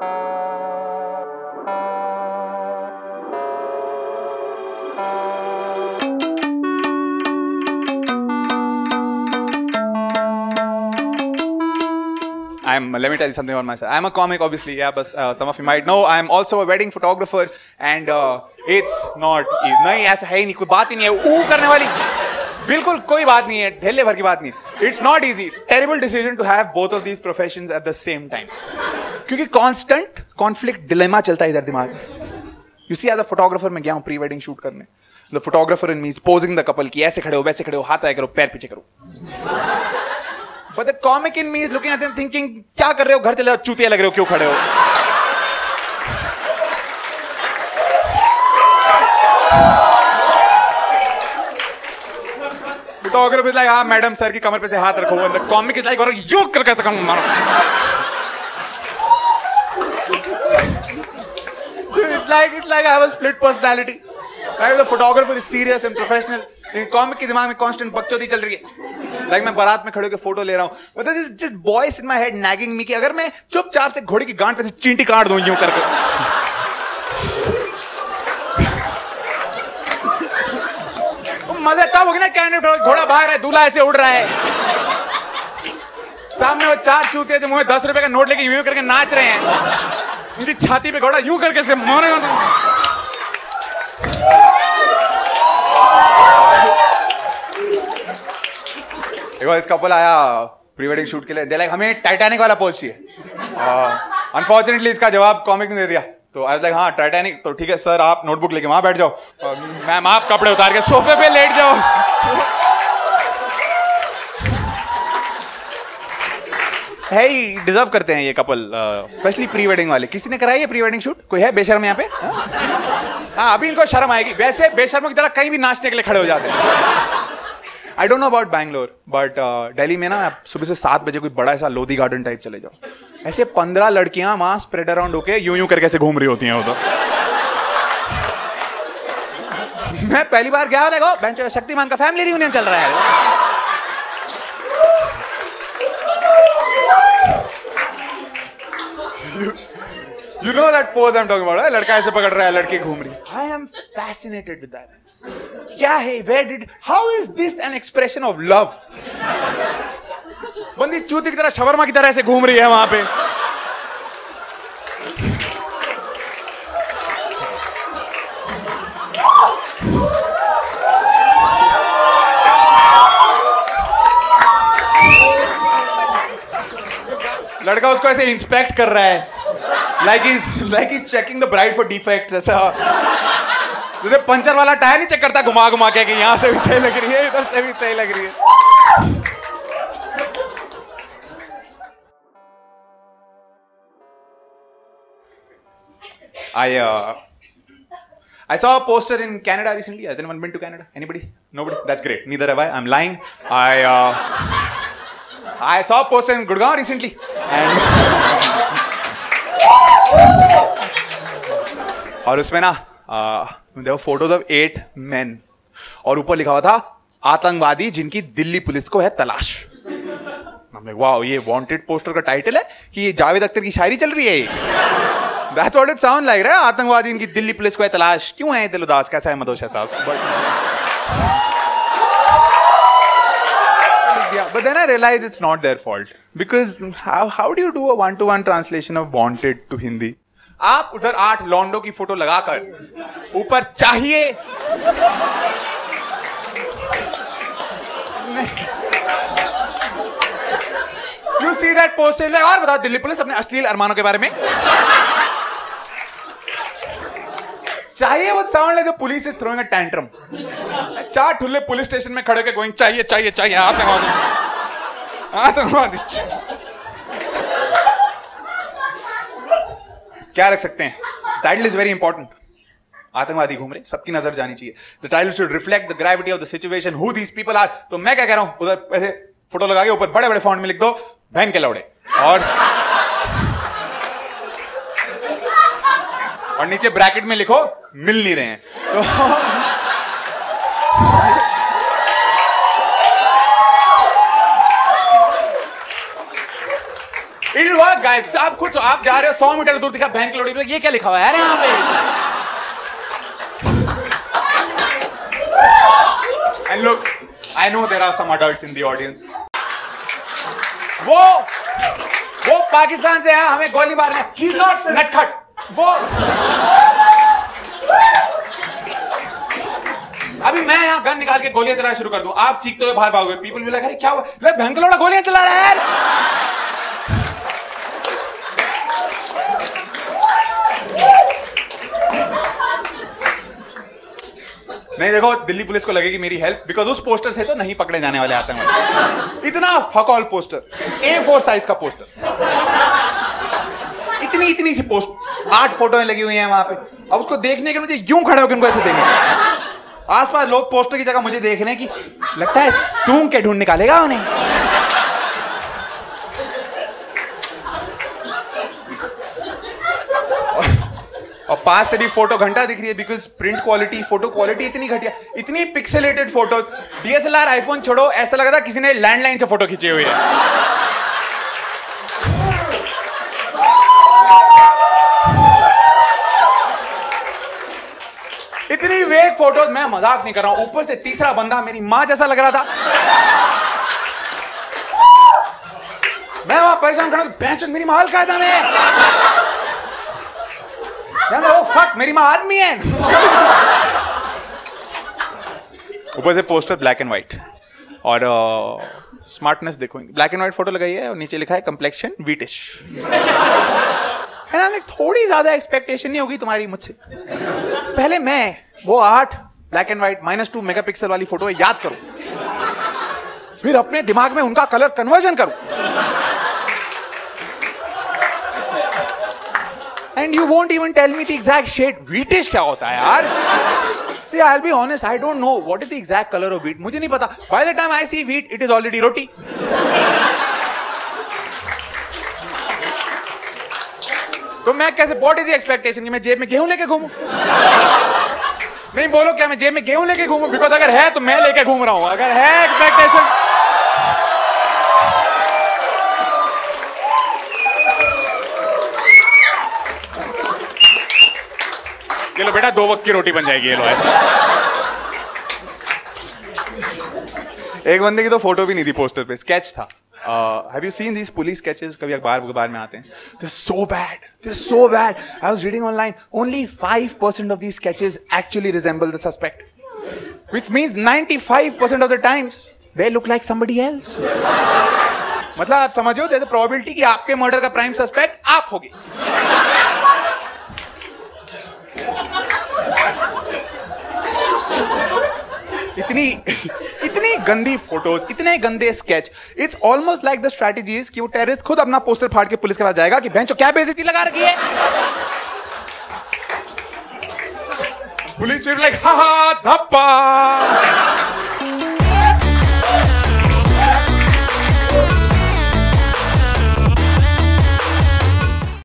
I'm, let me tell you something about myself. I'm a comic, obviously, yeah, but uh, some of you might know. I'm also a wedding photographer, and uh, it's not, नहीं ऐसा है ही नहीं कोई बात ही नहीं है ऊ करने वाली बिल्कुल कोई बात नहीं है ढेले भर की बात नहीं it's not easy terrible decision to have both of these professions at the same time क्योंकि कांस्टेंट कॉन्फ्लिक्ट डिलेमा चलता है इधर दिमाग में। You see as a photographer मैं गया हूँ प्री वेडिंग शूट करने the photographer in me is posing the couple की ऐसे खड़े हो वैसे खड़े हो हाथ आए करो पैर पीछे करो। The comic in me is looking at them thinking, क्या कर रहे हो? घर चले जाओ चूतिया लग रहे हो क्यों खड़े हो? Photographer is like, हाँ मैडम सर की कमर पे से हाथ रखो. The comic is like, और यू कर कैसे कम मारो? It's like it's like I have a split personality. Right? The photographer is serious and professional. लेकिन कॉमिक के दिमाग में कांस्टेंट बकचोदी चल रही है लाइक मैं बारात में खड़े होकर फ़ोटो ले रहा हूँ मतलब this just voice in my head nagging me कि अगर मैं चुपचाप से घोड़े की गांड पे से चींटी काट दूँ, यूँ करके मज़े तब होगी ना कैंडिडेट घोड़ा बाहर है, दूल्हा ऐसे उड़ रहा है सामने वो चार चूते जो मुँह में दस रुपए का नोट लेके यूँ करके नाच रहे हैं उनकी छाती पे घोड़ा यूँ करके से मारेगा तो देखो, इस कपल आया प्री वेडिंग शूट के लिए। दे लाइक हमें टाइटैनिक वाला पोज चाहिए। अनफॉर्चुनेटली इसका जवाब कॉमिक ने दे दिया। तो आई लाइक हाँ टाइटैनिक तो ठीक है सर आप नोटबुक लेके वहाँ बैठ जाओ। मैम आप कपड़े उतार के सोफे पे लेट जाओ। है ही डिजर्व करते हैं ये कपल स्पेशली प्री वेडिंग वाले। किसी ने कराई है प्री वेडिंग शूट कोई है बेशर्म यहाँ पे? हाँ? अभी इनको शर्म आएगी। वैसे बेशर्मों की तरह कहीं भी नाचने के लिए खड़े हो जाते हैं। I don't know about Bangalore but Delhi में ना सुबह से सात बजे कोई बड़ा ऐसा लोधी गार्डन टाइप चले जाओ। ऐसे पंद्रह लड़कियाँ वहाँ स्प्रेड अराउंड होके यूँ यूँ करके ऐसे घूम रही होती हैं उधर मैं पहली बार गया, देखो बेंच शक्तिमान का फैमिली रियूनियन चल रहा है। You know that pose I'm talking about, लड़का ऐसे पकड़ रहा है लड़की घूम रही I am fascinated with that. क्या है? Where did how is this an expression of love बंदी चूती की तरह शवरमा की तरह ऐसे घूम रही है वहाँ पे। लड़का उसको ऐसे इंस्पेक्ट कर रहा है like is like is checking the bride for defects ऐसा तुझे पंचर वाला टायर नहीं चेक करता घुमा घुमा के कि यहाँ से भी सही लग रही है इधर से भी सही लग रही है I uh, I saw a poster in Canada recently. Has anyone been to Canada? Anybody? Nobody? That's great. Neither have I. I'm lying. I uh, I saw a poster in Gurgaon recently, and और उसमें ना there were photos of eight man और ऊपर लिखा हुआ था आतंकवादी जिनकी दिल्ली पुलिस को है तलाश. वाह ये वांटेड पोस्टर का टाइटल है कि ये जावेद अख्तर की शायरी चल रही है what it sound like, right? आतंकवादी इनकी दिल्ली पुलिस को है तलाश. क्यों है दिल उदास? कैसा है मदोश एहसास? But but then I realized it's not their fault. Because how how do you do a one to one translation of wanted to Hindi? आप उधर आठ लॉन्डो की फ़ोटो लगाकर ऊपर चाहिए। यू सी दैट पोस्टर और बताओ दिल्ली पुलिस अपने अश्लील अरमानों के बारे में? चाहिए वो sound like the police is throwing a tantrum चार ठुल्ले पुलिस स्टेशन में खड़े के गोइंग चाहिए चाहिए चाहिए आतंकवादी क्या रख सकते हैं? टाइटल इज़ वेरी इंपॉर्टेंट आतंकवादी घूम रहे, सबकी नज़र जानी चाहिए। The title should reflect the gravity of the situation who these people are तो मैं क्या कह रहा हूँ? उधर ऐसे फ़ोटो लगा के ऊपर बड़े बड़े फॉन्ट में लिख दो, बहन के लौड़े। और और नीचे ब्रैकेट में लिखो, मिल नहीं रहे हैं। तो Work, guys. आप खुद आप जा रहे हो सौ मीटर दूर दिखा बहन की लोड़ी ये क्या लिखा हुआ है? यार यहाँ पे। And look, I know there are some adults in the audience. वो वो पाकिस्तान से है हमें गोली मारने। ही नॉट नटखट। वो अभी मैं यहाँ गन निकाल के गोलियाँ चलाना शुरू कर दूँ। आप चीखते हुए बाहर भागोगे। पीपल भी लगा क्या हुआ? भयंकर गोलियाँ चला रहा है नहीं, देखो, दिल्ली पुलिस को लगेगी मेरी हेल्प बिकॉज़ उस पोस्टर से तो नहीं पकड़े जाने वाले आते हैं इतना फकॉल पोस्टर ए फोर साइज़ का पोस्टर इतनी इतनी सी पोस्ट आठ फोटोएँ लगी हुई हैं वहाँ पे। अब उसको देखने के मुझे यूँ खड़े होकर उनको ऐसे देंगे। आसपास लोग पोस्टर की जगह मुझे देख रहे हैं कि लगता है सूंघ के ढूंढ निकालेगा उन्हें। पास से भी फ़ोटो घंटा दिख रही है because print quality photo quality इतनी घटिया, इतनी पिक्सेलेटेड फ़ोटोज़ डीएसएलआर आईफोन छोड़ो, ऐसा लग रहा किसी ने लैंडलाइन से फ़ोटो खींची हुई है। इतनी वेग फ़ोटोज़ मैं मज़ाक नहीं कर रहा हूँ, ऊपर से तीसरा बंदा मेरी माँ जैसा लग रहा था। मैं वहाँ परेशान खड़ा मेरी माल का था मैं ओ फक मेरी माँ आदमी है। ऊपर से पोस्टर ब्लैक एंड व्हाइट और स्मार्टनेस uh, देखो ब्लैक एंड व्हाइट फ़ोटो लगाई है और नीचे लिखा है कंप्लेक्शन वीटिश है थोड़ी ज़्यादा एक्सपेक्टेशन नहीं होगी तुम्हारी मुझसे। पहले मैं वो आठ black and white minus two mega pixel वाली फ़ोटो याद करूँ। फिर अपने दिमाग में उनका कलर कन्वर्जन करूँ। And you won't even tell me the exact shade whitish क्या होता है यार See, I'll be honest, I don't know what is the exact color of wheat. मुझे नहीं पता. By the time I see wheat, it is already roti. तो मैं कैसे वॉट इज़ एक्सपेक्टेशन कि मैं जेब में गेहूँ लेके घूमू नहीं बोलो क्या मैं जेब में गेहूँ लेके घूमू बिकॉज़ अगर है तो मैं लेके घूम रहा हूँ अगर है एक्सपेक्टेशन बेटा दो वक्त की रोटी बन जाएगी ये लो ऐसा। एक बंदे की तो फ़ोटो भी नहीं थी पोस्टर पे, स्केच था। Have you seen these police sketches कभी अखबार अखबार में आते हैं? They so bad they so bad I was reading online only 5% of these sketches actually resemble the suspect which means 95% of the times they look like somebody else मतलब आप समझो the probability कि आपके मर्डर का prime suspect आप होगी। इतनी इतनी गंदी फ़ोटोज़ इतने गंदे sketch it's almost like the strategy कि वो टेररिस्ट खुद अपना पोस्टर फाड़ के पुलिस के पास जाएगा कि बेंचो क्या बेइज्जती लगा रखी है? पुलिस लाइक हा हा, धप्पा!